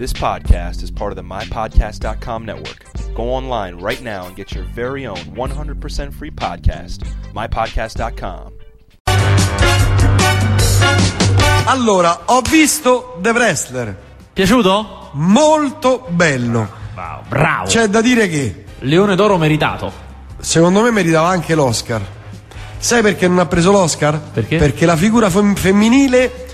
This podcast is part of the MyPodcast.com network. Go online right now and get your very own 100% free podcast, MyPodcast.com. Allora, ho visto The Wrestler. Piaciuto? Molto bello. Bravo. Bravo. C'è da dire che, Leone d'oro meritato. secondo me, meritava anche l'Oscar. Sai perché non ha preso l'Oscar? Perché? Perché la figura fem- femminile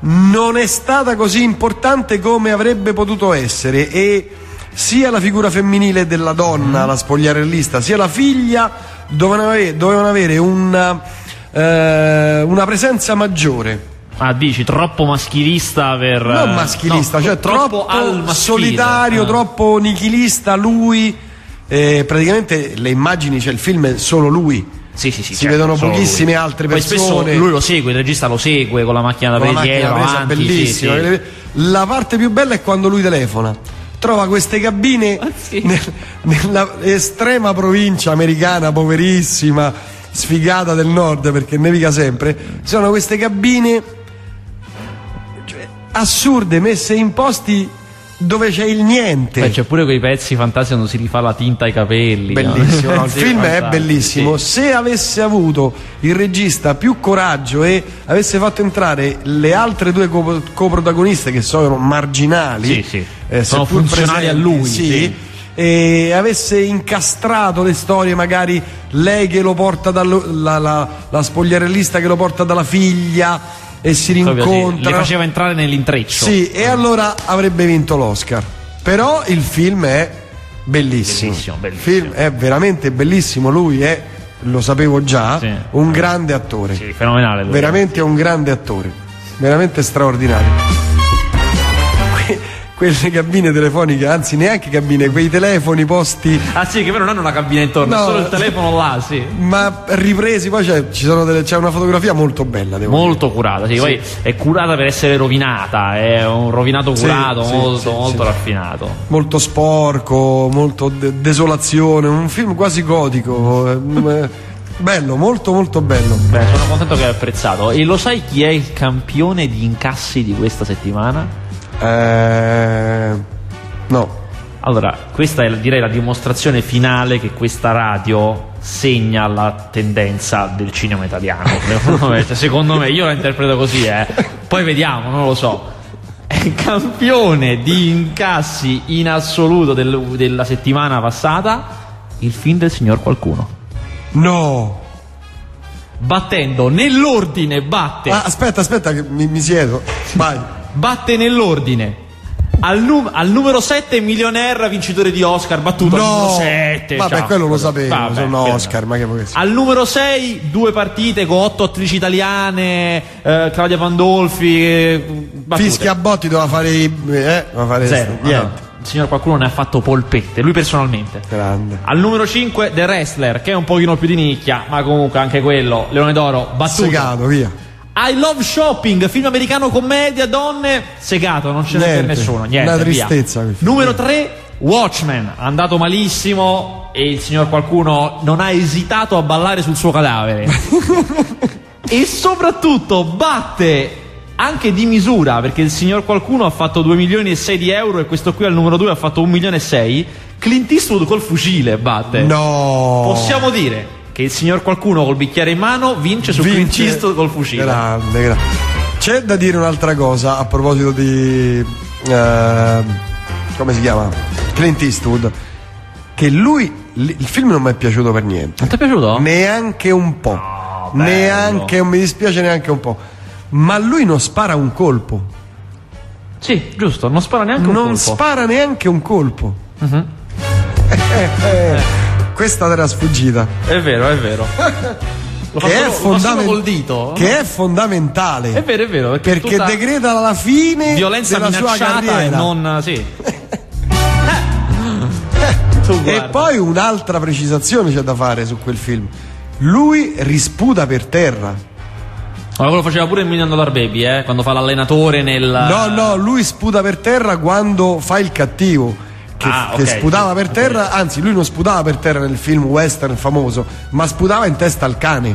non è stata così importante come avrebbe potuto essere e sia la figura femminile della donna, la spogliarellista, sia la figlia dovevano avere, dovevano avere una, eh, una presenza maggiore. Ah, dici troppo maschilista per. non maschilista, no, cioè troppo, maschile. solitario, Ah. troppo nichilista lui. eh, praticamente le immagini, cioè il film è solo lui. Sì, sì, sì. si certo, vedono pochissime lui. altre persone. lui lo segue, il regista lo segue con la macchina da presa dietro, avanti, bellissima. sì, sì. La parte più bella è quando lui telefona. Trova queste cabine Ah, sì. nel- nella estrema provincia americana, poverissima, sfigata del nord perché nevica sempre. Ci sono queste cabine cioè, assurde messe in posti dove c'è il niente. Poi c'è pure quei pezzi fantastici quando si rifà la tinta ai capelli. Bellissimo, no? il Sì, film è bellissimo. sì. Se avesse avuto il regista più coraggio e avesse fatto entrare le altre due co- coprotagoniste che sono marginali, Sì, sì. eh, Sono funzionali a presenti, lui, sì. e avesse incastrato le storie, magari lei che lo porta dallo, la, la, la spogliarellista che lo porta dalla figlia e si rincontrano. Le faceva entrare nell'intreccio. Sì, e allora avrebbe vinto l'Oscar. Però il film è bellissimo. Bellissimo, bellissimo. Il film è veramente bellissimo. Lui è, lo sapevo già, Sì. un grande attore. Sì, fenomenale. Veramente un grande attore. Veramente straordinario. Que- Quelle cabine telefoniche, anzi neanche cabine, quei telefoni posti Ah sì, che poi non hanno una cabina intorno, No. solo il telefono là, sì. ma ripresi, poi c'è, ci sono delle- c'è una fotografia molto bella, devo Molto curata, sì. Poi è curata per essere rovinata, è un rovinato Sì, curato, sì, molto, sì, molto sì. raffinato. molto sporco, molto de- desolazione, un film quasi gotico. eh, bello, molto molto bello. Beh, sono contento che hai apprezzato. E lo sai chi è il campione di incassi di questa settimana? Eh, no. Allora, questa è direi la dimostrazione finale che questa radio segna la tendenza del cinema italiano. Secondo me, Cioè, secondo me, io la interpreto così, eh. Poi vediamo, non lo so. È campione di incassi in assoluto del- della settimana passata, il film del signor qualcuno. No. Battendo nell'ordine, batte, Ah, aspetta, aspetta, che mi, mi siedo. Vai. Batte nell'ordine. Al, num- al numero 7 Millionaire vincitore di Oscar battuto al numero No. 7 Vabbè, ciao. quello lo sapevo. Vabbè, sono Oscar, ma che? Al numero 6 due partite con otto attrici italiane, eh, Claudia Pandolfi, eh, battute. Fischia Botti doveva fare. Eh, doveva fare Zero. Niente. No, Il signor qualcuno ne ha fatto polpette, lui personalmente. Grande. Al numero 5 The Wrestler, che è un pochino più di nicchia, ma comunque anche quello, Leone d'Oro, battuto. Segato, via. I Love Shopping, film americano, commedia, donne, segato, non ce n'è per nessuno, niente. Una via. tristezza. Numero 3, Watchmen, andato malissimo e il signor qualcuno non ha esitato a ballare sul suo cadavere. e soprattutto batte anche di misura, perché il signor qualcuno ha fatto 2 milioni e 6 di euro e questo qui al numero 2 ha fatto 1 milione e 6. Clint Eastwood col fucile batte. No. Possiamo dire che il signor qualcuno col bicchiere in mano vince su Clint Vince. Eastwood col fucile. Grande, grande. C'è da dire un'altra cosa a proposito di. eh, come si chiama? Clint Eastwood. Che lui. Il film non mi è piaciuto per niente. Non ti è piaciuto? Neanche un po'. Bello. neanche, non mi dispiace neanche un po'. Ma lui non spara un colpo. Sì, giusto, non spara neanche un non colpo. spara neanche un colpo. Mhm. Eh, eh, Questa era sfuggita. È vero, è vero. Lo Che è, solo- lo fa solo fondamen- col dito. che è fondamentale. È vero, è vero. Perché, perché decreta la fine violenza della sua minacciata e carriera. non. Sì. E poi un'altra precisazione c'è da fare su quel film. Lui risputa per terra. Ma quello faceva pure il Million Dollar Baby, eh? Quando fa l'allenatore nel. No, no, lui sputa per terra quando fa il cattivo. Che, Ah, che ok, sputava per terra, anzi, lui non sputava per terra nel film western famoso, ma sputava in testa al cane.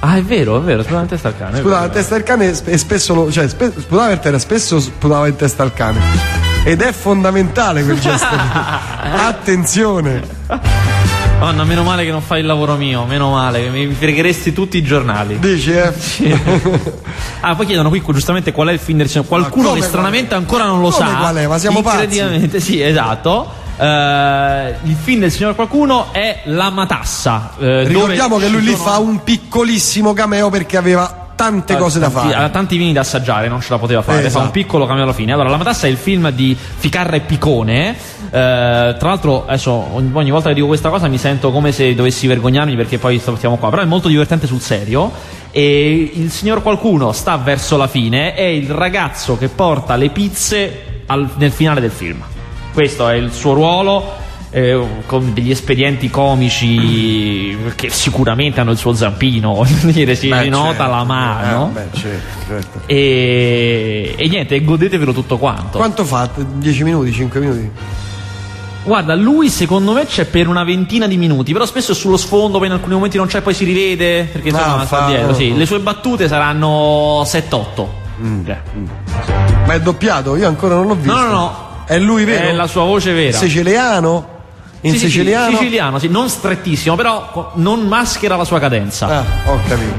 Ah, è vero, è vero, sputava in testa al cane. Sputava in testa al cane e spesso lo, cioè, spe- sputava per terra, spesso sputava in testa al cane. Ed è fondamentale quel gesto. Attenzione. Madonna, meno male che non fai il lavoro mio, meno male, che mi fregheresti tutti i giornali. Dici, eh? Ah, poi chiedono qui giustamente qual è il film del signor. Qualcuno che stranamente ancora non lo sa. qual è? Ma siamo pazzi? Sì, esatto. Eh, il film del signor qualcuno è La Matassa. eh, Ricordiamo che lui lì fa un piccolissimo cameo perché aveva tante cose da tanti- fare. Ha tanti vini da assaggiare, non ce la poteva fare. Eh, Fa esatto. un piccolo cameo alla fine. Allora, La Matassa è il film di Ficarra e Picone. Eh, tra l'altro, adesso ogni, ogni volta che dico questa cosa mi sento come se dovessi vergognarmi perché poi stiamo qua. Però è molto divertente sul serio. E il signor qualcuno sta verso la fine. È il ragazzo che porta le pizze al- nel finale del film. Questo è il suo ruolo. Eh, con degli espedienti comici che sicuramente hanno il suo zampino, dire, si Beh, nota certo. la mano. Eh, beh, certo, certo. E, e niente, godetevelo tutto quanto. Quanto fa? 10 minuti, 5 minuti? Guarda, lui secondo me c'è per una ventina di minuti, però spesso è sullo sfondo, poi in alcuni momenti non c'è, poi si rivede, perché insomma sta fa- dietro. Sì. Le sue battute saranno 7-8. Mm. Eh. Ma è doppiato? Io ancora non l'ho visto. No, no, no. È lui vero? È la sua voce vera. Siciliano? In Sì, sì, sì, siciliano? siciliano, sì, non strettissimo, però non maschera la sua cadenza. Ah, ho capito.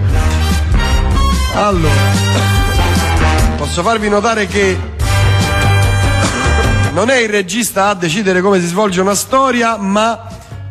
Allora, posso farvi notare che non è il regista a decidere come si svolge una storia, ma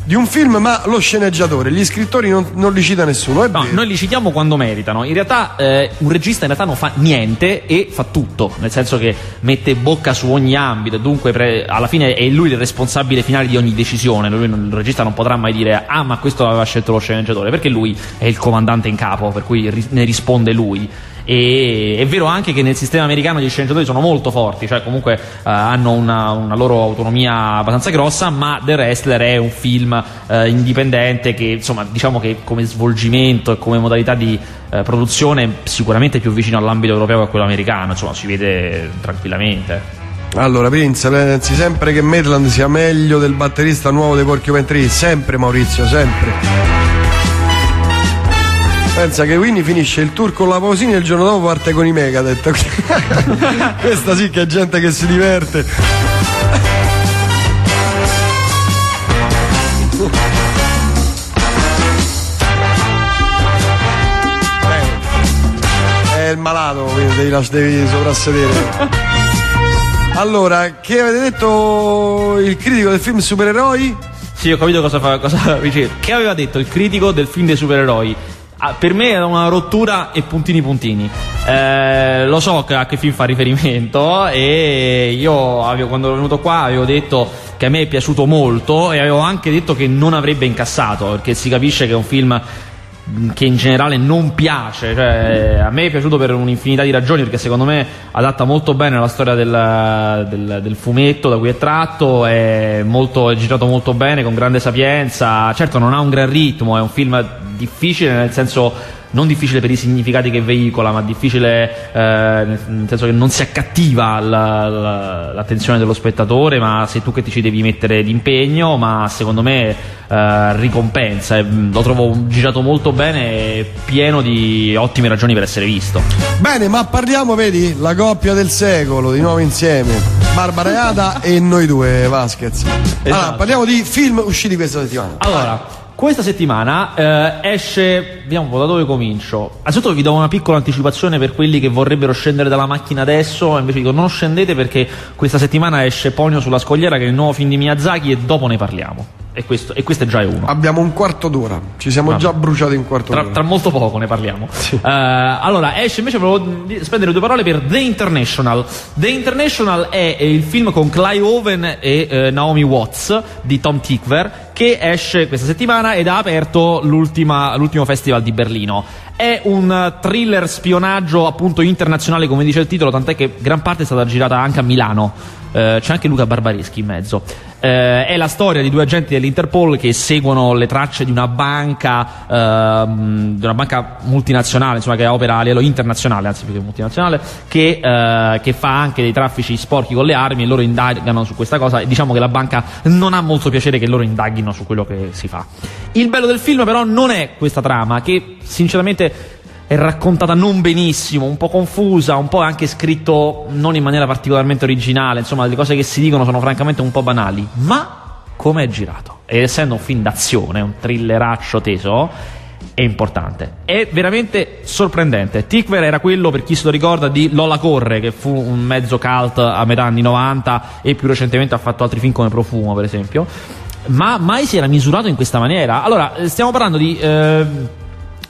di un film, ma lo sceneggiatore. Gli scrittori non, non li cita nessuno, No, vero. noi li citiamo quando meritano. In realtà eh, un regista in realtà non fa niente e fa tutto, nel senso che mette bocca su ogni ambito, dunque pre- alla fine è lui il responsabile finale di ogni decisione. Lui il regista non potrà mai dire "Ah, ma questo l'aveva scelto lo sceneggiatore", perché lui è il comandante in capo, per cui ri- ne risponde lui. E è vero anche che nel sistema americano gli sceneggiatori sono molto forti, cioè comunque eh, hanno una, una loro autonomia abbastanza grossa, ma The Wrestler è un film eh, indipendente che insomma diciamo che come svolgimento e come modalità di eh, produzione sicuramente più vicino all'ambito europeo che a quello americano, insomma si vede tranquillamente. Allora, Prince, pensi sempre che Maitland sia meglio del batterista nuovo dei Porcupine Tree? Sempre, Maurizio, sempre. Pensa che Winnie finisce il tour con la Pausini e il giorno dopo parte con i Megadeth. Questa sì che è gente che si diverte. Eh, È il malato, quindi devi, devi soprassedere. Allora, che avete detto il critico del film Supereroi? Sì, ho capito cosa, fa, cosa. Che aveva detto il critico del film dei supereroi? Ah, per me era una rottura e puntini puntini. Eh, lo so a che film fa riferimento e io avevo- quando ero venuto qua avevo detto che a me è piaciuto molto e avevo anche detto che non avrebbe incassato perché si capisce che è un film che in generale non piace, cioè, a me è piaciuto per un'infinità di ragioni perché secondo me adatta molto bene la storia del, del- del fumetto da cui è tratto, è, molto, è girato molto bene, con grande sapienza, certo non ha un gran ritmo, è un film difficile nel senso non difficile per i significati che veicola, ma difficile eh, nel senso che non si accattiva l'attenzione dello spettatore, ma sei tu che ti ci devi mettere d'impegno, ma secondo me eh, ricompensa. E, mh, Lo trovo girato molto bene e pieno di ottime ragioni per essere visto. Bene, ma parliamo, vedi, la coppia del secolo, di nuovo insieme. Barbara e Ada e noi due, Vasquez. Allora, Esatto. parliamo di film usciti questa settimana. Allora, questa settimana eh, esce. Vediamo un po' da dove comincio. Anzitutto vi do una piccola anticipazione per quelli che vorrebbero scendere dalla macchina adesso. Invece dico non scendete perché questa settimana esce Ponio sulla scogliera, che è il nuovo film di Miyazaki, e dopo ne parliamo. E questo, e questo è già uno. Abbiamo un quarto d'ora, ci siamo Vabbè. già bruciati un quarto Tra, d'ora. tra molto poco ne parliamo. Eh, allora, esce invece volevo spendere due parole per The International. The International è, è il film con Clive Owen e eh, Naomi Watts di Tom Tickver che esce questa settimana ed ha aperto l'ultimo festival di Berlino. È un thriller spionaggio appunto internazionale come dice il titolo, tant'è che gran parte è stata girata anche a Milano. Eh, c'è anche Luca Barbareschi in mezzo. Eh, è la storia di due agenti dell'Interpol che seguono le tracce di una banca, ehm, di una banca multinazionale, insomma, che opera a livello internazionale, anzi più che multinazionale, che, eh, che, fa anche dei traffici sporchi con le armi e loro indagano su questa cosa e diciamo che la banca non ha molto piacere che loro indaghino su quello che si fa. Il bello del film però non è questa trama, che sinceramente è raccontata non benissimo, un po' confusa, un po' anche scritto non in maniera particolarmente originale, insomma le cose che si dicono sono francamente un po' banali, ma come è girato? Ed essendo un film d'azione, un thrilleraccio teso, è importante. È veramente sorprendente. Tikver era quello, per chi se lo ricorda, di Lola Corre, che fu un mezzo cult a metà anni 90 e più recentemente ha fatto altri film come Profumo, per esempio. Ma mai si era misurato in questa maniera. Allora, stiamo parlando di... Eh,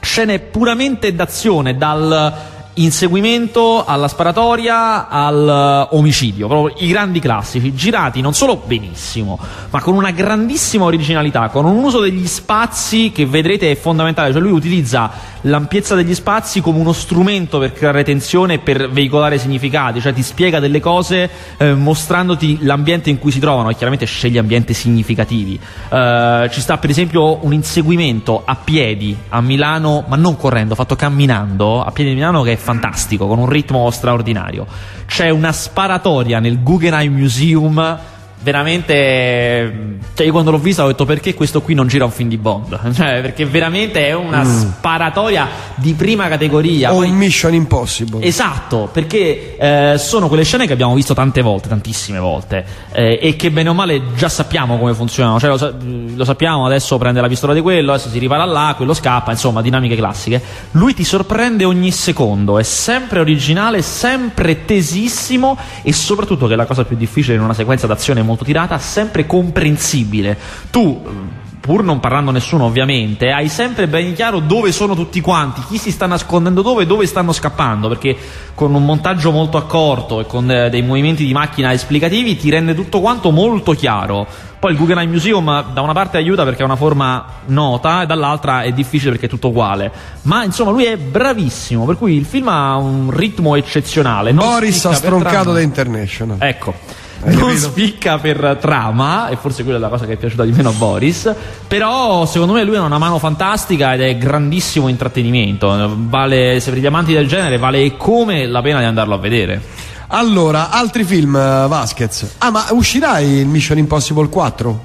scene puramente d'azione, dal inseguimento alla sparatoria al uh, omicidio, proprio i grandi classici, girati non solo benissimo, ma con una grandissima originalità, con un uso degli spazi che vedrete è fondamentale, cioè lui utilizza l'ampiezza degli spazi come uno strumento per creare tensione e per veicolare significati, cioè ti spiega delle cose eh, mostrandoti l'ambiente in cui si trovano e chiaramente sceglie ambienti significativi. Eh, ci sta per esempio un inseguimento a piedi a Milano, ma non correndo, fatto camminando, a piedi di Milano che è fantastico, con un ritmo straordinario. C'è una sparatoria nel Guggenheim Museum veramente cioè io quando l'ho vista ho detto perché questo qui non gira un film di Bond? Cioè perché veramente è una mm. sparatoria di prima categoria. O Poi, un Mission Impossible. Esatto perché eh, sono quelle scene che abbiamo visto tante volte tantissime volte eh, e che bene o male già sappiamo come funzionano. Cioè lo, lo, sappiamo adesso prende la pistola di quello adesso si ripara là quello scappa insomma dinamiche classiche. Lui ti sorprende ogni secondo è sempre originale sempre tesissimo e soprattutto che è la cosa più difficile in una sequenza d'azione molto tirata, sempre comprensibile. Tu pur non parlando nessuno ovviamente, hai sempre ben chiaro dove sono tutti quanti, chi si sta nascondendo dove e dove stanno scappando, perché con un montaggio molto accorto e con eh, dei movimenti di macchina esplicativi ti rende tutto quanto molto chiaro. Poi il Guggenheim Museum da una parte aiuta perché è una forma nota e dall'altra è difficile perché è tutto uguale. Ma insomma lui è bravissimo, per cui il film ha un ritmo eccezionale. Boris ha stroncato da International. Ecco non spicca per trama, e forse quella è la cosa che è piaciuta di meno a Boris. Però secondo me lui ha una mano fantastica ed è grandissimo intrattenimento. Vale, se per gli amanti del genere, vale come la pena di andarlo a vedere. Allora, altri film, uh, Vasquez. Ah, ma uscirà il Mission Impossible 4?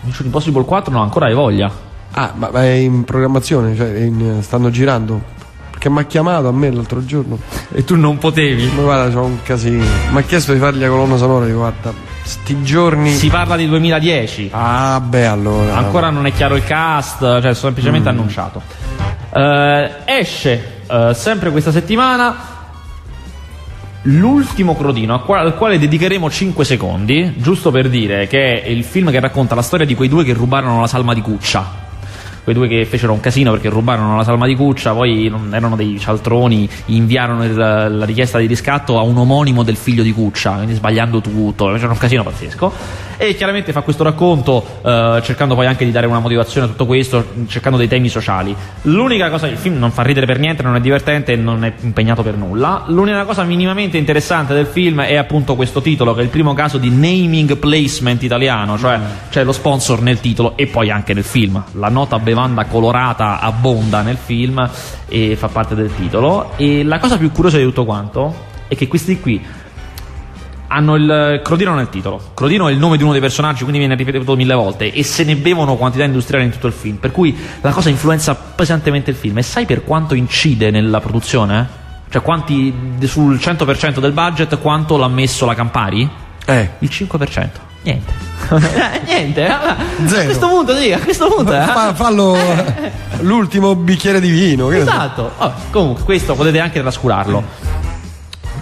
Mission Impossible 4 no, ancora hai voglia. Ah, ma è in programmazione, cioè in, stanno girando che mi ha chiamato a me l'altro giorno. E tu non potevi? Ma guarda, c'ho un casino. Mi ha chiesto di fargli la colonna sonora, dico, guarda, sti giorni. Si parla di 2010. Ah, beh, allora. Ancora non è chiaro il cast, cioè semplicemente mm. annunciato. Uh, esce uh, sempre questa settimana. L'ultimo Crodino, al quale dedicheremo 5 secondi, giusto per dire che è il film che racconta la storia di quei due che rubarono la salma di Cuccia quei due che fecero un casino perché rubarono la salma di Cuccia, poi erano dei cialtroni, inviarono il, la richiesta di riscatto a un omonimo del figlio di Cuccia, quindi sbagliando tutto, fecero un casino pazzesco. E chiaramente fa questo racconto eh, cercando poi anche di dare una motivazione a tutto questo, cercando dei temi sociali. L'unica cosa, il film non fa ridere per niente, non è divertente non è impegnato per nulla. L'unica cosa minimamente interessante del film è appunto questo titolo, che è il primo caso di naming placement italiano, cioè c'è lo sponsor nel titolo e poi anche nel film. La nota bevanda colorata abbonda nel film e fa parte del titolo. E la cosa più curiosa di tutto quanto è che questi qui hanno il Crodino nel titolo. Crodino è il nome di uno dei personaggi, quindi viene ripetuto mille volte e se ne bevono quantità industriali in tutto il film. Per cui la cosa influenza pesantemente il film. E sai per quanto incide nella produzione? Cioè, quanti sul 100% del budget quanto l'ha messo la Campari? Eh. Il 5%. Niente. Eh, niente. Zero. A questo punto, sì, a questo punto. Eh. Fa, fallo eh. l'ultimo bicchiere di vino. Esatto. Oh, comunque, questo potete anche trascurarlo.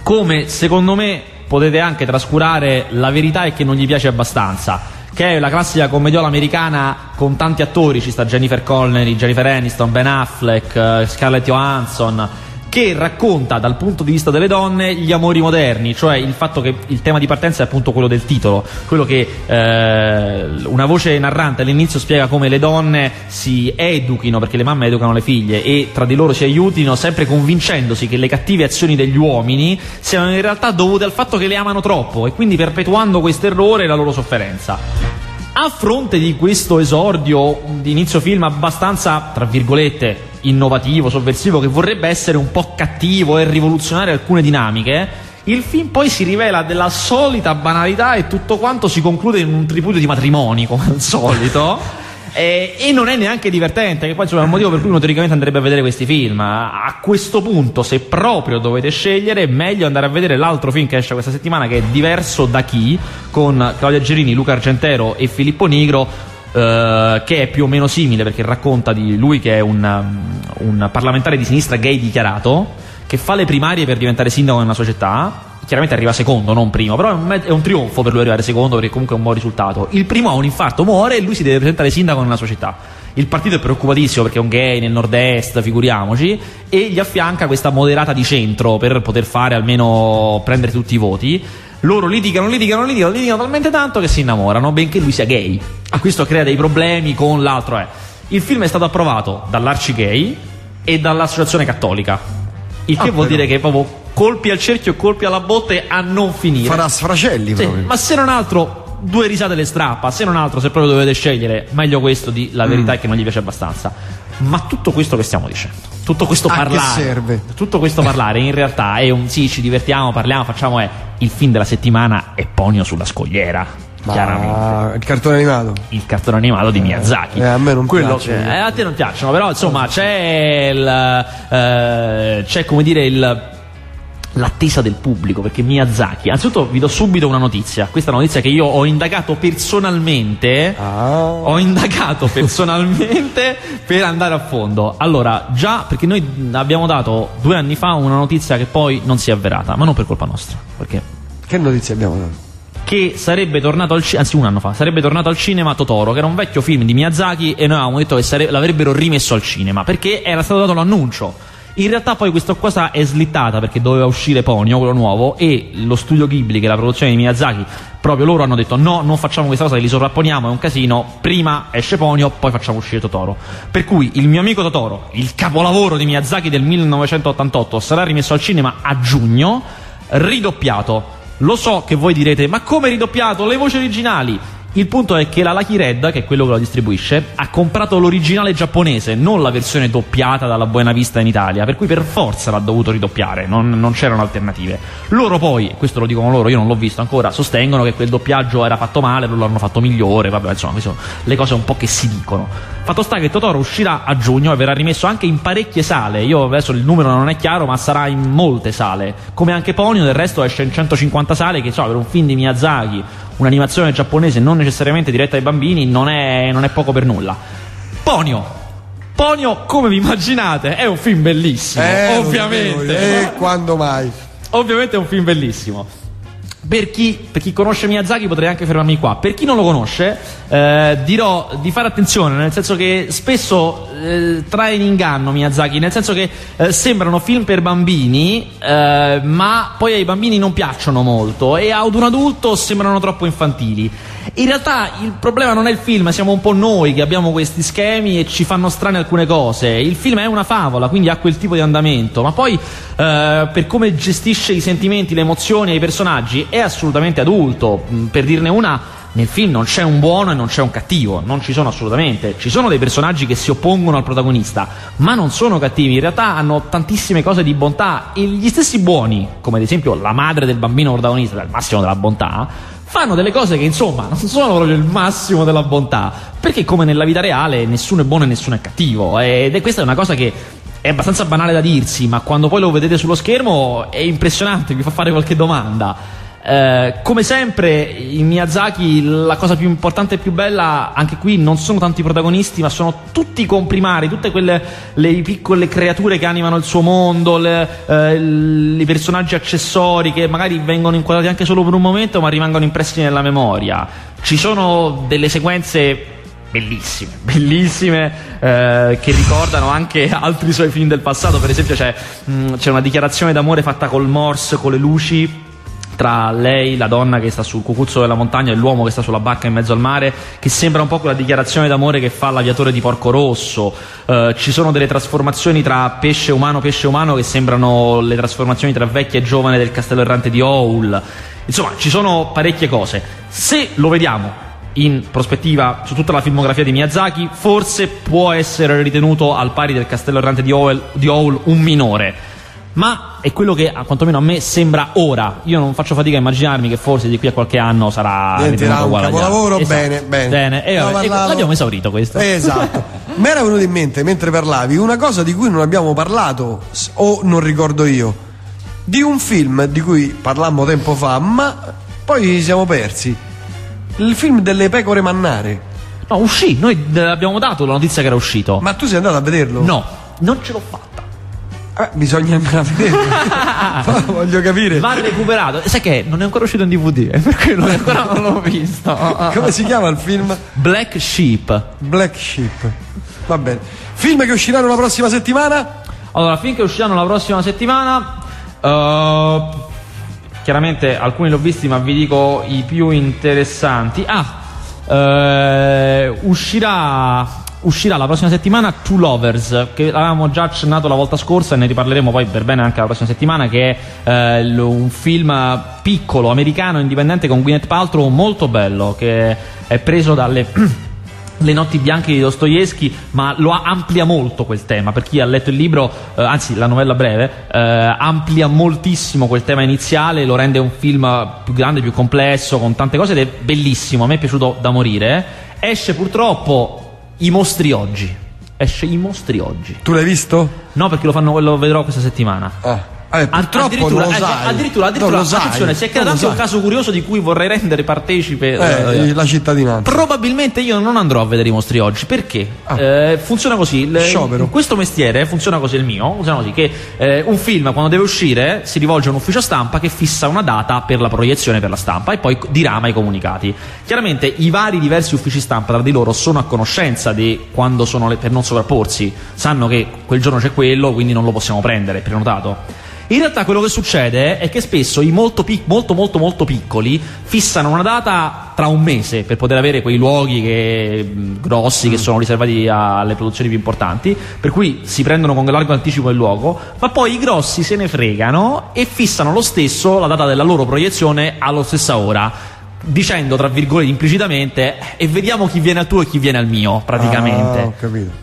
Come secondo me potete anche trascurare la verità è che non gli piace abbastanza che è la classica commediola americana con tanti attori, ci sta Jennifer Connery, Jennifer Aniston, Ben Affleck, Scarlett Johansson che racconta dal punto di vista delle donne gli amori moderni, cioè il fatto che il tema di partenza è appunto quello del titolo, quello che eh, una voce narrante all'inizio spiega come le donne si educhino, perché le mamme educano le figlie e tra di loro si aiutino, sempre convincendosi che le cattive azioni degli uomini siano in realtà dovute al fatto che le amano troppo e quindi perpetuando questo errore e la loro sofferenza. A fronte di questo esordio di inizio film abbastanza, tra virgolette, innovativo, sovversivo, che vorrebbe essere un po' cattivo e rivoluzionare alcune dinamiche, il film poi si rivela della solita banalità e tutto quanto si conclude in un tripudio di matrimoni, come al solito. Eh, e non è neanche divertente, che poi insomma, è un motivo per cui uno teoricamente andrebbe a vedere questi film. A questo punto, se proprio dovete scegliere, è meglio andare a vedere l'altro film che esce questa settimana, che è Diverso da chi, con Claudia Gerini, Luca Argentero e Filippo Nigro, eh, che è più o meno simile perché racconta di lui che è un, un parlamentare di sinistra gay dichiarato, che fa le primarie per diventare sindaco nella società chiaramente arriva secondo, non primo, però è un, è un, trionfo per lui arrivare secondo perché comunque è un buon risultato. Il primo ha un infarto, muore e lui si deve presentare sindaco nella società. Il partito è preoccupatissimo perché è un gay nel nord-est, figuriamoci, e gli affianca questa moderata di centro per poter fare almeno prendere tutti i voti. Loro litigano, litigano, litigano, litigano talmente tanto che si innamorano, benché lui sia gay. A questo crea dei problemi con l'altro. Eh. Il film è stato approvato dall'Arci-Gay e dall'Associazione Cattolica. Il che ah, vuol però. dire che proprio colpi al cerchio, colpi alla botte a non finire. Farà sfracelli sì, Ma se non altro, due risate le strappa. Se non altro, se proprio dovete scegliere, meglio questo di la verità mm. è che non gli piace abbastanza. Ma tutto questo che stiamo dicendo, tutto questo a parlare, tutto questo parlare in realtà è un sì, ci divertiamo, parliamo, facciamo è il film della settimana è Ponio sulla scogliera. Chiaramente. Il cartone animato. Il cartone animato di Miyazaki. Eh, a me non Quello piace. Eh, a te non piacciono, però insomma c'è il, eh, c'è come dire il l'attesa del pubblico perché Miyazaki anzitutto vi do subito una notizia questa è una notizia che io ho indagato personalmente ah. ho indagato personalmente per andare a fondo allora già perché noi abbiamo dato due anni fa una notizia che poi non si è avverata ma non per colpa nostra perché che notizia abbiamo dato? che sarebbe tornato al cinema, anzi un anno fa, sarebbe tornato al cinema Totoro, che era un vecchio film di Miyazaki e noi avevamo detto che sare- l'avrebbero rimesso al cinema, perché era stato dato l'annuncio in realtà poi questa cosa è slittata perché doveva uscire Ponyo, quello nuovo, e lo studio Ghibli, che è la produzione di Miyazaki, proprio loro hanno detto no, non facciamo questa cosa, li sovrapponiamo, è un casino, prima esce Ponyo, poi facciamo uscire Totoro. Per cui il mio amico Totoro, il capolavoro di Miyazaki del 1988, sarà rimesso al cinema a giugno, ridoppiato. Lo so che voi direte, ma come ridoppiato? Le voci originali! Il punto è che la Lucky Red, che è quello che lo distribuisce, ha comprato l'originale giapponese, non la versione doppiata dalla Buena Vista in Italia, per cui per forza l'ha dovuto ridoppiare, non, non c'erano alternative. Loro poi, questo lo dicono loro, io non l'ho visto ancora, sostengono che quel doppiaggio era fatto male, loro l'hanno fatto migliore, vabbè, insomma, sono le cose un po' che si dicono. Fatto sta che Totoro uscirà a giugno e verrà rimesso anche in parecchie sale, io adesso il numero non è chiaro, ma sarà in molte sale. Come anche Ponyo, del resto esce in 150 sale, che so, per un film di Miyazaki un'animazione giapponese non necessariamente diretta ai bambini non è, non è poco per nulla. Ponio. Ponio, come vi immaginate, è un film bellissimo, eh, ovviamente. E eh, quando mai? Ovviamente è un film bellissimo. Per chi, per chi, conosce Miyazaki potrei anche fermarmi qua. Per chi non lo conosce, eh, dirò di fare attenzione, nel senso che spesso eh, trae in inganno Miyazaki, nel senso che eh, sembrano film per bambini, eh, ma poi ai bambini non piacciono molto e ad un adulto sembrano troppo infantili. In realtà il problema non è il film, siamo un po' noi che abbiamo questi schemi e ci fanno strane alcune cose. Il film è una favola, quindi ha quel tipo di andamento, ma poi eh, per come gestisce i sentimenti, le emozioni e i personaggi è assolutamente adulto. Mm, per dirne una, nel film non c'è un buono e non c'è un cattivo, non ci sono assolutamente. Ci sono dei personaggi che si oppongono al protagonista, ma non sono cattivi, in realtà hanno tantissime cose di bontà e gli stessi buoni, come ad esempio la madre del bambino protagonista, il massimo della bontà, fanno delle cose che insomma non sono proprio il massimo della bontà, perché come nella vita reale nessuno è buono e nessuno è cattivo ed è questa è una cosa che è abbastanza banale da dirsi, ma quando poi lo vedete sullo schermo è impressionante, vi fa fare qualche domanda. Eh, come sempre in Miyazaki la cosa più importante e più bella anche qui non sono tanti protagonisti ma sono tutti i comprimari tutte quelle le piccole creature che animano il suo mondo le, eh, i personaggi accessori che magari vengono inquadrati anche solo per un momento ma rimangono impressi nella memoria ci sono delle sequenze bellissime, bellissime, eh, che ricordano anche altri suoi film del passato. Per esempio, c'è, mh, c'è una dichiarazione d'amore fatta col Morse, con le luci tra lei, la donna che sta sul cucuzzo della montagna e l'uomo che sta sulla barca in mezzo al mare, che sembra un po' quella dichiarazione d'amore che fa l'aviatore di Porco Rosso. Eh, ci sono delle trasformazioni tra pesce umano pesce umano che sembrano le trasformazioni tra vecchia e giovane del castello errante di Owl. Insomma, ci sono parecchie cose. Se lo vediamo in prospettiva su tutta la filmografia di Miyazaki, forse può essere ritenuto al pari del castello errante di Owl, di Owl un minore ma è quello che quantomeno a me sembra ora. Io non faccio fatica a immaginarmi che forse di qui a qualche anno sarà diventerà un capolavoro. Esatto. Bene, bene. bene. E, vabbè, l'abbiamo esaurito questo. Esatto. Mi era venuto in mente mentre parlavi una cosa di cui non abbiamo parlato, o non ricordo io, di un film di cui parlammo tempo fa, ma poi ci siamo persi. Il film delle pecore mannare. No, uscì, noi abbiamo dato la notizia che era uscito. Ma tu sei andato a vederlo? No, non ce l'ho fatta. Eh, bisogna vedere. Voglio capire. Va recuperato. Sai che non è ancora uscito in DVD, è per quello che ancora non l'ho visto. Come si chiama il film? Black Sheep. Black Sheep. Va bene. Film che usciranno la prossima settimana? Allora, film che usciranno la prossima settimana. Uh, chiaramente alcuni l'ho visti, ma vi dico i più interessanti. Ah, uh, uscirà uscirà la prossima settimana Two Lovers, che avevamo già accennato la volta scorsa e ne riparleremo poi per bene anche la prossima settimana, che è eh, un film piccolo, americano, indipendente con Gwyneth Paltrow molto bello, che è preso dalle... Le notti bianche di Dostoevsky, ma lo amplia molto quel tema. Per chi ha letto il libro, eh, anzi la novella breve, eh, amplia moltissimo quel tema iniziale, lo rende un film più grande, più complesso, con tante cose ed è bellissimo. A me è piaciuto da morire. Esce purtroppo i mostri oggi. Esce I mostri oggi. Tu l'hai visto? No, perché lo, fanno, lo vedrò questa settimana. Ah. Eh, purtroppo addirittura, non lo eh, sai. addirittura, addirittura non lo sai. si è creato anche un caso curioso di cui vorrei rendere partecipe Eh, eh, la cittadinanza. Probabilmente io non andrò a vedere i mostri oggi perché Ah. eh, funziona così. il- Sciopero. questo mestiere funziona così il mio. Funziona così che eh, un film quando deve uscire si rivolge a un ufficio stampa che fissa una data per la proiezione per la stampa e poi dirama i comunicati. Chiaramente i vari diversi uffici stampa tra di loro sono a conoscenza di quando sono le, per non sovrapporsi, sanno che quel giorno c'è quello, quindi non lo possiamo prendere, è prenotato. In realtà quello che succede è che spesso i molto, pic- molto molto molto piccoli fissano una data tra un mese per poter avere quei luoghi che- grossi che sono riservati alle produzioni più importanti, per cui si prendono con largo anticipo il luogo, ma poi i grossi se ne fregano e fissano lo stesso la data della loro proiezione alla stessa ora. Dicendo tra virgolette implicitamente e vediamo chi viene al tuo e chi viene al mio, praticamente. Ah, ho capito.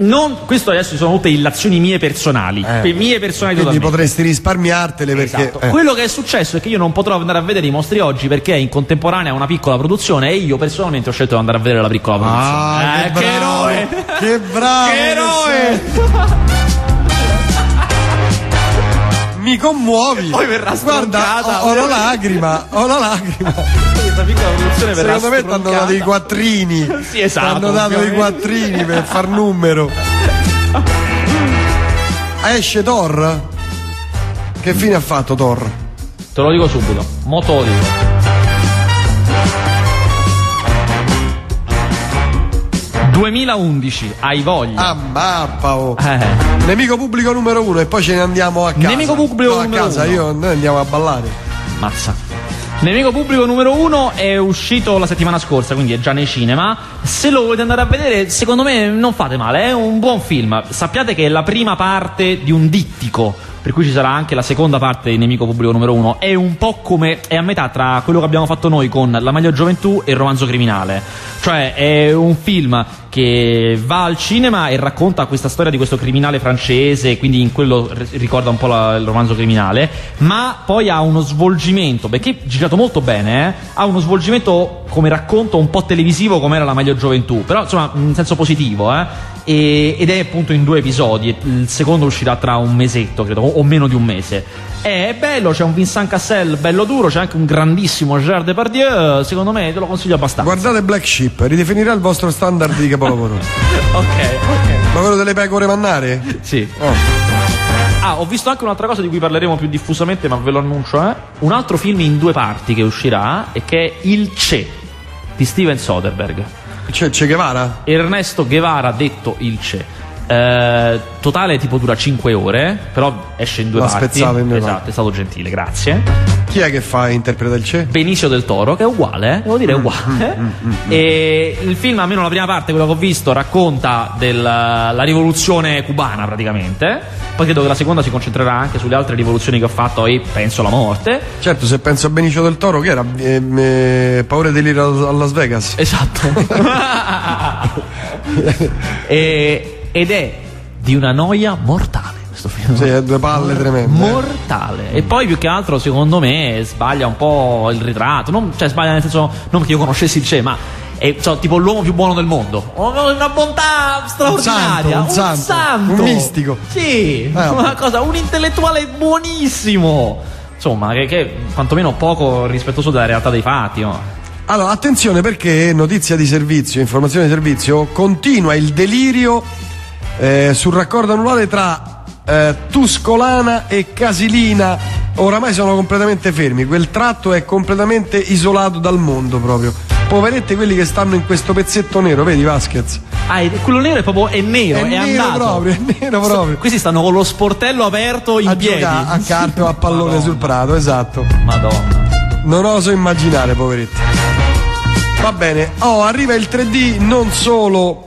Non, questo adesso sono tutte illazioni mie personali, Eh. per mie personali Quindi totalmente. potresti risparmiartele perché. Esatto. eh. Quello che è successo è che io non potrò andare a vedere i mostri oggi perché è in contemporanea una piccola produzione e io personalmente ho scelto di andare a vedere la piccola produzione. Ah, Eh, che, bravo, eroe! Che bravo! Che eroe! Mi commuovi! Poi verrà Guarda, ho, ho la lacrima, ho la lacrima. Questa piccola produzione verrà Secondo me ti hanno dato i quattrini. Sì, esatto, hanno dato i ovviamente. quattrini per far numero. Esce Thor? Che fine ha fatto Thor? Te lo dico subito, mo ...2011, hai voglia. Ah, mappa, oh. Eh. Nemico pubblico numero uno e poi ce ne andiamo a casa. Nemico pubblico No, a numero casa, uno. io noi andiamo a ballare. Mazza. Nemico pubblico numero uno è uscito la settimana scorsa, quindi è già nei cinema. Se lo volete andare a vedere, secondo me non fate male, è un buon film. Sappiate che è la prima parte di un dittico, per cui ci sarà anche la seconda parte di Nemico pubblico numero uno. È un po' come è a metà tra quello che abbiamo fatto noi con La maglia gioventù e il romanzo criminale. Cioè è un film che va al cinema e racconta questa storia di questo criminale francese, quindi in quello ricorda un po' la- il romanzo criminale, ma poi ha uno svolgimento, perché girato molto bene, eh, ha uno svolgimento come racconto un po' televisivo come era la meglio gioventù, però insomma in senso positivo, eh, e- ed è appunto in due episodi, il secondo uscirà tra un mesetto, credo, o meno di un mese. È bello, c'è un Vincent Cassel bello duro, c'è anche un grandissimo Gérard Depardieu, secondo me te lo consiglio abbastanza. Guardate Black Sheep, ridefinirà il vostro standard di capolavoro. ok, ok. Ma quello delle pecore mannare? Sì. Oh. Ah, ho visto anche un'altra cosa di cui parleremo più diffusamente, ma ve lo annuncio, eh. Un altro film in due parti che uscirà e che è Il Ce di Steven Soderbergh. C'è Che Guevara? Ernesto Guevara, detto il CE. Eh, totale tipo dura 5 ore, però esce in due L'ha parti. in due esatto, parti. è stato gentile, grazie. Chi è che fa interpreta il Che? Benicio del Toro, che è uguale, devo dire è Mm, uguale. E il film, almeno la prima parte, quello che ho visto, racconta della la rivoluzione cubana praticamente. Poi credo che la seconda si concentrerà anche sulle altre rivoluzioni che ho fatto e penso la morte. Certo, se penso a Benicio del Toro, che era Ehm, eh, Paura di lire a a Las Vegas. Esatto. E- ed è di una noia mortale questo film. Sì, ha due palle tremende. eh. Mortale. E poi più che altro, secondo me, sbaglia un po' il ritratto. Non, cioè, sbaglia nel senso, non che io conoscessi il CE, ma è so, tipo l'uomo più buono del mondo. Una bontà straordinaria. Un santo, un santo, un mistico. Sì, vabbè. una cosa, un intellettuale buonissimo. Insomma, che, che quantomeno poco rispettoso della realtà dei fatti. no? Allora, attenzione perché notizia di servizio, informazione di servizio, continua il delirio eh, sul raccordo annuale tra eh, Tuscolana e Casilina. Oramai sono completamente fermi, quel tratto è completamente isolato dal mondo proprio. Poveretti quelli che stanno in questo pezzetto nero, vedi Vasquez? Ah, quello nero è proprio è nero, È è, nero andato. proprio, è nero proprio. Questi stanno con lo sportello aperto in A piedi. giocare a carte o a pallone Madonna. sul prato, esatto. Madonna. Non oso immaginare, poveretti. Va bene, oh, arriva il 3D non solo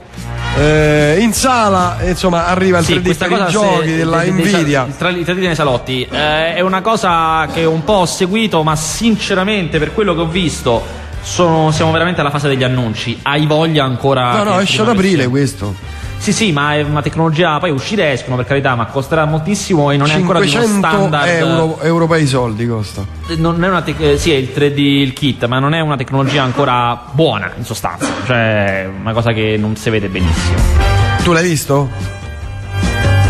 eh, in sala, insomma, arriva il Sì, 3D questa per i giochi se- della dei- Nvidia. tra- I 3D nei salotti eh, è una cosa che un po' ho seguito, ma sinceramente, per quello che ho visto, sono- siamo veramente alla fase degli annunci. Hai voglia ancora. No, no, esce ad aprile questo. Sì, sì, ma è una tecnologia. Poi uscire escono per carità, ma costerà moltissimo e non è ancora di uno 500 standard. euro, europei soldi costa. Non è una tec- eh, sì, è il 3D il kit, ma non è una tecnologia ancora buona in sostanza. Cioè, una cosa che non si vede benissimo. Tu l'hai visto?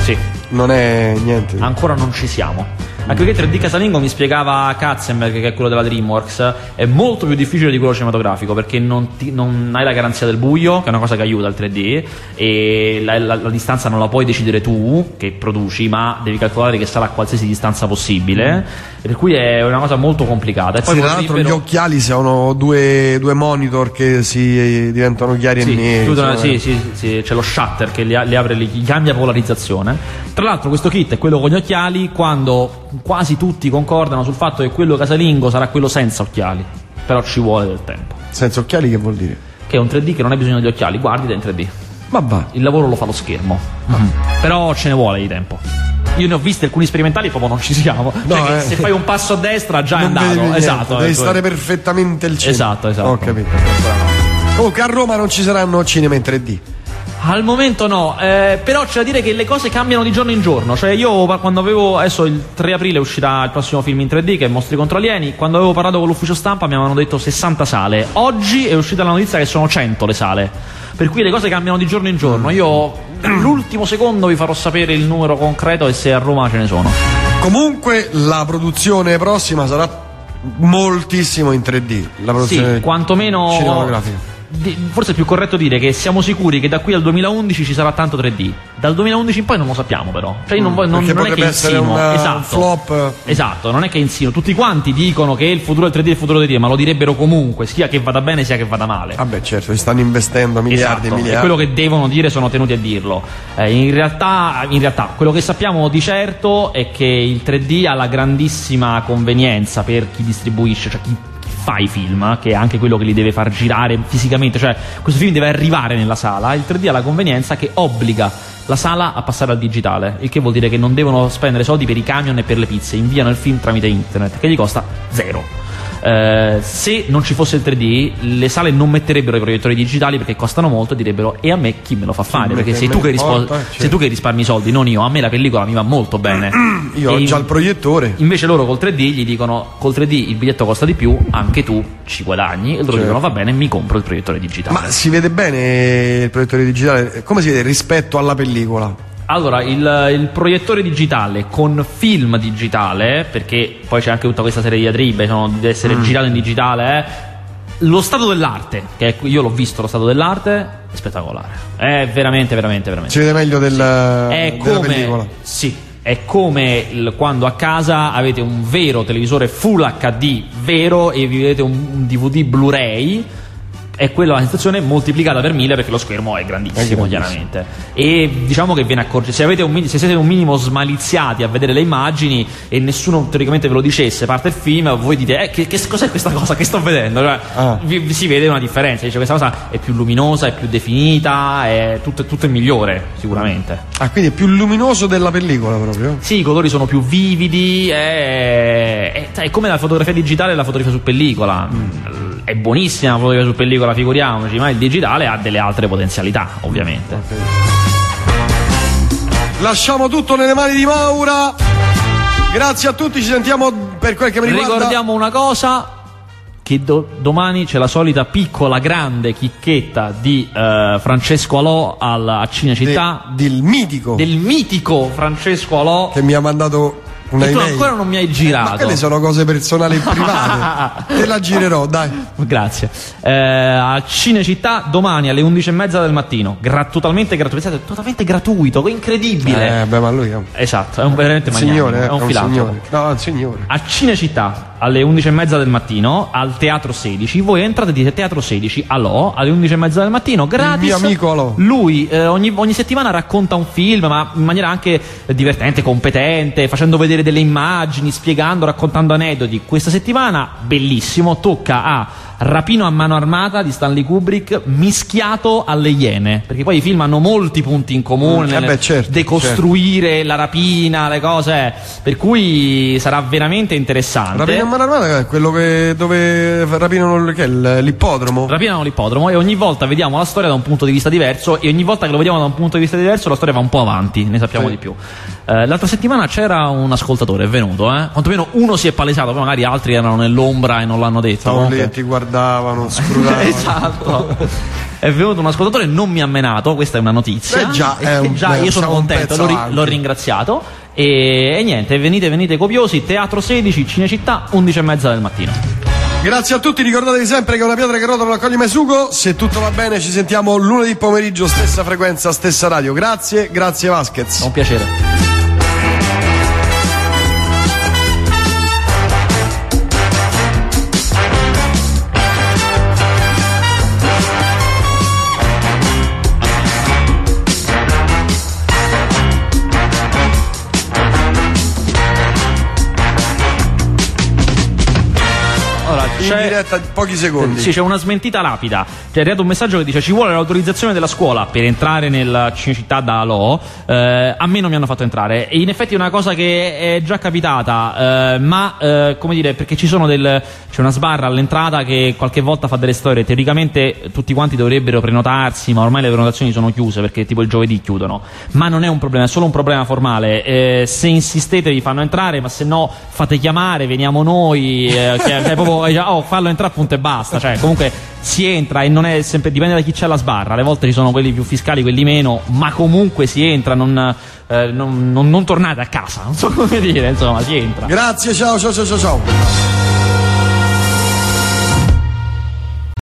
Sì. Non è niente. Ancora non ci siamo. Anche perché 3D casalingo mi spiegava Katzenberg, che è quello della Dreamworks, è molto più difficile di quello cinematografico perché non, ti- non hai la garanzia del buio, che è una cosa che aiuta il 3D, e la, la- la distanza non la puoi decidere tu, che produci, ma devi calcolare che sarà a qualsiasi distanza possibile, e per cui è una cosa molto complicata. E Sì, poi tra l'altro gli vorrebbero- occhiali sono due, due monitor che si diventano chiari Sì, e neri. chiudono- insomma. sì, sì, sì, c'è lo shutter che li, li apre, li gli cambia polarizzazione. Tra l'altro, questo kit è quello con gli occhiali quando quasi tutti concordano sul fatto che quello casalingo sarà quello senza occhiali. Però ci vuole del tempo. Senza occhiali che vuol dire? Che è un 3D che non hai bisogno di occhiali, guardi in 3D. Ma va. Il lavoro lo fa lo schermo. Però ce ne vuole di tempo. Io ne ho visti alcuni sperimentali, proprio non ci siamo. No, Cioè eh. se fai un passo a destra già è Non vedi andato. Esatto. Devi stare perfettamente il cinema. Esatto, esatto. Ho capito. Comunque a Roma non ci saranno cinema in 3D. Al momento no, eh, però c'è da dire che le cose cambiano di giorno in giorno. Cioè, io quando avevo. Adesso il 3 aprile uscirà il prossimo film in 3D che è Mostri contro alieni. Quando avevo parlato con l'ufficio stampa mi avevano detto 60 sale. Oggi è uscita la notizia che sono 100 le sale. Per cui le cose cambiano di giorno in giorno. Io all'ultimo secondo vi farò sapere il numero concreto e se a Roma ce ne sono. Comunque la produzione prossima sarà moltissimo in 3D. La produzione Sì, quantomeno. cinematografica. Forse è più corretto dire che siamo sicuri che da qui al 2011 ci sarà tanto 3D. Dal 2011 in poi non lo sappiamo, però. Cioè, io non, non, Mm, non è che potrebbe essere insinuo. una- esatto. un flop. Esatto, non è che insinuo. Tutti quanti dicono che il futuro del 3D è il futuro del 3D, ma lo direbbero comunque, sia che vada bene sia che vada male. Vabbè, certo, ci stanno investendo miliardi Esatto, e e miliardi. quello che devono dire sono tenuti a dirlo. Eh, in, realtà, in realtà, quello che sappiamo di certo è che il 3D ha la grandissima convenienza per chi distribuisce, cioè chi fa i film, che è anche quello che li deve far girare fisicamente, cioè questo film deve arrivare nella sala, il 3D ha la convenienza che obbliga la sala a passare al digitale, il che vuol dire che non devono spendere soldi per i camion e per le pizze, inviano il film tramite internet, che gli costa zero. Eh, se non ci fosse il 3D, le sale non metterebbero i proiettori digitali perché costano molto e direbbero e a me chi me lo fa fare? me Perché sei tu, rispo- certo. sei tu che risparmi i soldi, non io. A me la pellicola mi va molto bene. Io E ho già il proiettore. Invece loro col 3D gli dicono col 3D il biglietto costa di più, anche tu ci guadagni. E loro Certo. dicono va bene, mi compro il proiettore digitale. Ma si vede bene il proiettore digitale? Come si vede rispetto alla pellicola? Allora, il, il proiettore digitale con film digitale, perché poi c'è anche tutta questa serie di diatribe, sono- deve essere Mm. girato in digitale, eh. lo stato dell'arte, che io l'ho visto lo stato dell'arte, è spettacolare. È veramente, veramente, veramente. Si vede meglio del, È della come, pellicola. sì, è come il- quando a casa avete un vero televisore full HD vero e vi vedete un, un DVD Blu-ray è quella la sensazione moltiplicata per mille perché lo schermo è grandissimo, È grandissimo. chiaramente. E diciamo che ve ne accorgete, se, un se siete un minimo smaliziati a vedere le immagini e nessuno teoricamente ve lo dicesse, parte il film, voi dite, eh, che, che cos'è questa cosa che sto vedendo? Cioè, Ah. vi- vi si vede una differenza, dice questa cosa è più luminosa, è più definita, è tutto, tutto è migliore, sicuramente. Ah, quindi è più luminoso della pellicola proprio? Sì, i colori sono più vividi, è, è- è come la fotografia digitale e la fotografia su pellicola. È buonissima la fotografia su pellicola, figuriamoci, ma il digitale ha delle altre potenzialità, ovviamente. Lasciamo tutto nelle mani di Maura. Grazie a tutti, ci sentiamo per quel che mi riguarda. Ricordiamo una cosa. Che do- domani c'è la solita piccola grande chicchetta di eh, Francesco Alò al, a Cinecittà de- del mitico del mitico Francesco Alò che mi ha mandato una che tu email. ancora non mi hai Ma girato. quelle sono cose personali e private. Te la girerò, dai. Grazie. Eh, a Cinecittà domani alle 11.30 del mattino. Gra- totalmente gratuito. Totalmente gratuito, incredibile. Eh, beh, ma lui è un Esatto, è un veramente magnanimo, signore, eh, è un è un filantropo. signore. No, un signore. A Cinecittà alle 11.30 del mattino al Teatro 16 voi entrate e dite Teatro 16 Alò alle 11.30 del mattino gratis mio amico Alò. lui eh, ogni, ogni settimana racconta un film ma in maniera anche eh, divertente competente facendo vedere delle immagini spiegando raccontando aneddoti. Questa settimana bellissimo tocca a Rapino a mano armata di Stanley Kubrick mischiato alle Iene perché poi i film hanno molti punti in comune Mm, eh beh, certo, decostruire la rapina le cose eh. per cui sarà veramente interessante Rapino a mano armata è quello che, dove rapinano che è l'ippodromo. Rapinano l'ippodromo e ogni volta vediamo la storia da un punto di vista diverso e ogni volta che lo vediamo da un punto di vista diverso la storia va un po' avanti, ne sappiamo Sì. di più. Eh, l'altra settimana c'era un ascoltatore, è venuto, eh? quantomeno uno si è palesato, poi magari altri erano nell'ombra e non l'hanno detto. Stavano lì e ti guardavano, scrutavano. esatto. È venuto un ascoltatore, non mi ha menato, questa è una notizia. Beh, già, è un- Già, beh, io sono contento, l'ho, ri- l'ho ringraziato. E, e niente, venite, venite copiosi, Teatro 16, Cinecittà, 11.30 del mattino. Grazie a tutti, ricordatevi sempre che una pietra che rotola raccoglie mai sugo. Se tutto va bene, ci sentiamo lunedì pomeriggio, stessa frequenza, stessa radio. Grazie, grazie Vasquez. Un piacere. Allora, In c'è- diretta pochi secondi. Sì, c'è una smentita rapida. C'è arrivato un messaggio che dice: Ci vuole l'autorizzazione della scuola per entrare nella Cinecittà da Alò. Eh, a me non mi hanno fatto entrare. E in effetti è una cosa che è già capitata. eh, ma eh, come dire, perché ci sono del. C'è una sbarra all'entrata che qualche volta fa delle storie. Teoricamente tutti quanti dovrebbero prenotarsi, ma ormai le prenotazioni sono chiuse perché tipo il giovedì chiudono. Ma non è un problema, è solo un problema formale. Eh, se insistete vi fanno entrare, ma se no fate chiamare, veniamo noi. eh, cioè, proprio, eh, oh, fallo entrare punto e basta. Cioè, comunque si entra e non è sempre dipende da chi c'è alla sbarra. Alle volte ci sono quelli più fiscali, quelli meno, ma comunque si entra, non, eh, non- non- non tornate a casa, non so come dire, insomma, si entra. Grazie, ciao, ciao, ciao, ciao.